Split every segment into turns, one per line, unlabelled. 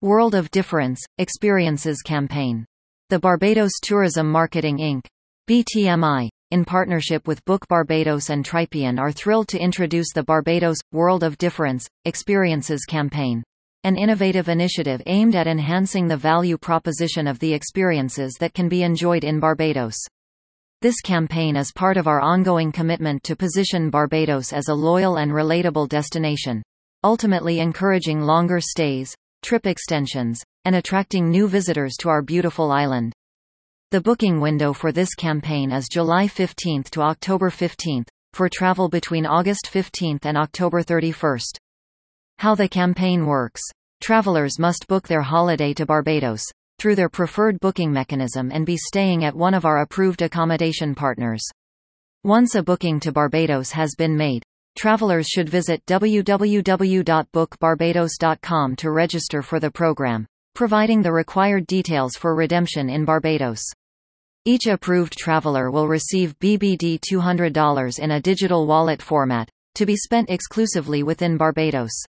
World of Difference – Experiences campaign. The Barbados Tourism Marketing Inc. BTMI, in partnership with Book Barbados and Tripian are thrilled to introduce the Barbados – World of Difference – Experiences campaign. An innovative initiative aimed at enhancing the value proposition of the experiences that can be enjoyed in Barbados. This campaign is part of our ongoing commitment to position Barbados as a loyal and relatable destination, ultimately encouraging longer stays, trip extensions, and attracting new visitors to our beautiful island. The booking window for this campaign is July 15 to October 15, for travel between August 15 and October 31. How the campaign works. Travelers must book their holiday to Barbados through their preferred booking mechanism and be staying at one of our approved accommodation partners. Once a booking to Barbados has been made, travelers should visit www.bookbarbados.com to register for the program, providing the required details for redemption in Barbados. Each approved traveler will receive BBD $200 in a digital wallet format, to be spent exclusively within Barbados.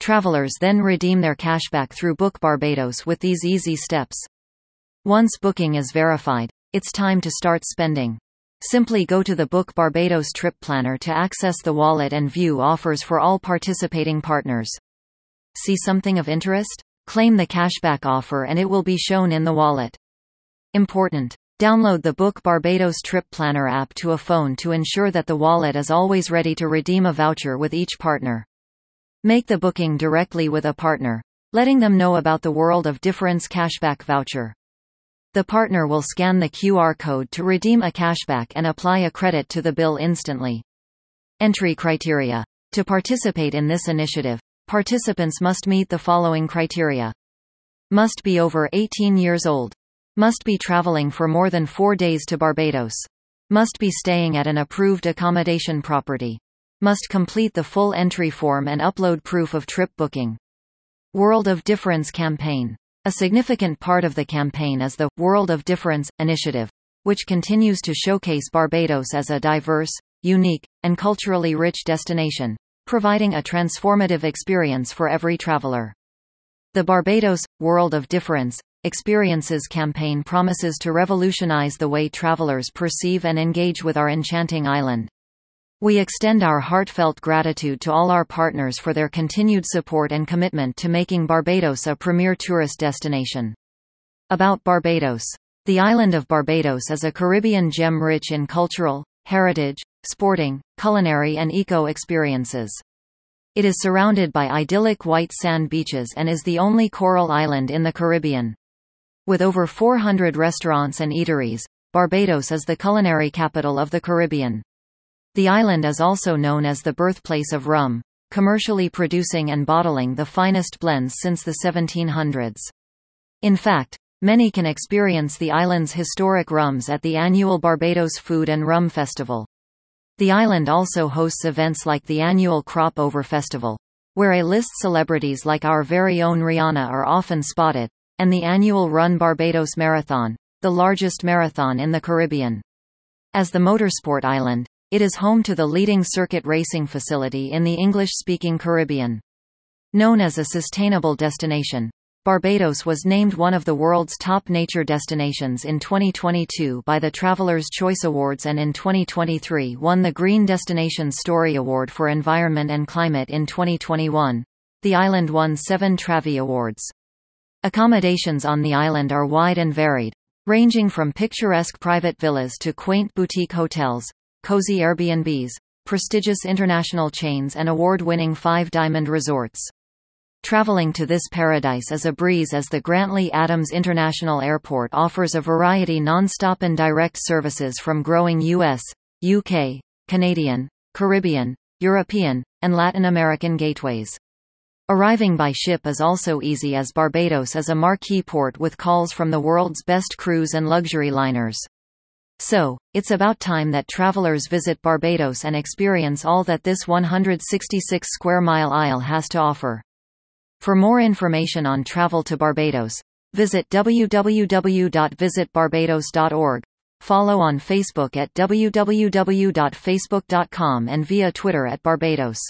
Travelers then redeem their cashback through Book Barbados with these easy steps. Once booking is verified, it's time to start spending. Simply go to the Book Barbados Trip Planner to access the wallet and view offers for all participating partners. See something of interest? Claim the cashback offer and it will be shown in the wallet. Important. Download the Book Barbados Trip Planner app to a phone to ensure that the wallet is always ready to redeem a voucher with each partner. Make the booking directly with a partner, letting them know about the World of Difference cashback voucher. The partner will scan the QR code to redeem a cashback and apply a credit to the bill instantly. Entry criteria. To participate in this initiative, participants must meet the following criteria. Must be over 18 years old. Must be traveling for more than four days to Barbados. Must be staying at an approved accommodation property must complete the full entry form and upload proof of trip booking. World of Difference campaign. A significant part of the campaign is the World of Difference initiative, which continues to showcase Barbados as a diverse, unique, and culturally rich destination, providing a transformative experience for every traveler. The Barbados World of Difference Experiences campaign promises to revolutionize the way travelers perceive and engage with our enchanting island. We extend our heartfelt gratitude to all our partners for their continued support and commitment to making Barbados a premier tourist destination. About Barbados. The island of Barbados is a Caribbean gem rich in cultural, heritage, sporting, culinary and eco-experiences. It is surrounded by idyllic white sand beaches and is the only coral island in the Caribbean. With over 400 restaurants and eateries, Barbados is the culinary capital of the Caribbean. The island is also known as the birthplace of rum, commercially producing and bottling the finest blends since the 1700s. In fact, many can experience the island's historic rums at the annual Barbados Food and Rum Festival. The island also hosts events like the annual Crop Over Festival, where A-list celebrities like our very own Rihanna are often spotted, and the annual Run Barbados Marathon, the largest marathon in the Caribbean. As the motorsport island, it is home to the leading circuit racing facility in the English-speaking Caribbean. Known as a sustainable destination, Barbados was named one of the world's top nature destinations in 2022 by the Traveler's Choice Awards and in 2023 won the Green Destination Story Award for Environment and Climate in 2021. The island won seven Travvy Awards. Accommodations on the island are wide and varied, ranging from picturesque private villas to quaint boutique hotels, cozy Airbnbs, prestigious international chains and award-winning Five Diamond resorts. Traveling to this paradise is a breeze as the Grantley Adams International Airport offers a variety non-stop and direct services from growing U.S., UK, Canadian, Caribbean, European, and Latin American gateways. Arriving by ship is also easy as Barbados is a marquee port with calls from the world's best cruise and luxury liners. So, it's about time that travelers visit Barbados and experience all that this 166 square mile isle has to offer. For more information on travel to Barbados, visit www.visitbarbados.org. Follow on Facebook at www.facebook.com and via Twitter at Barbados.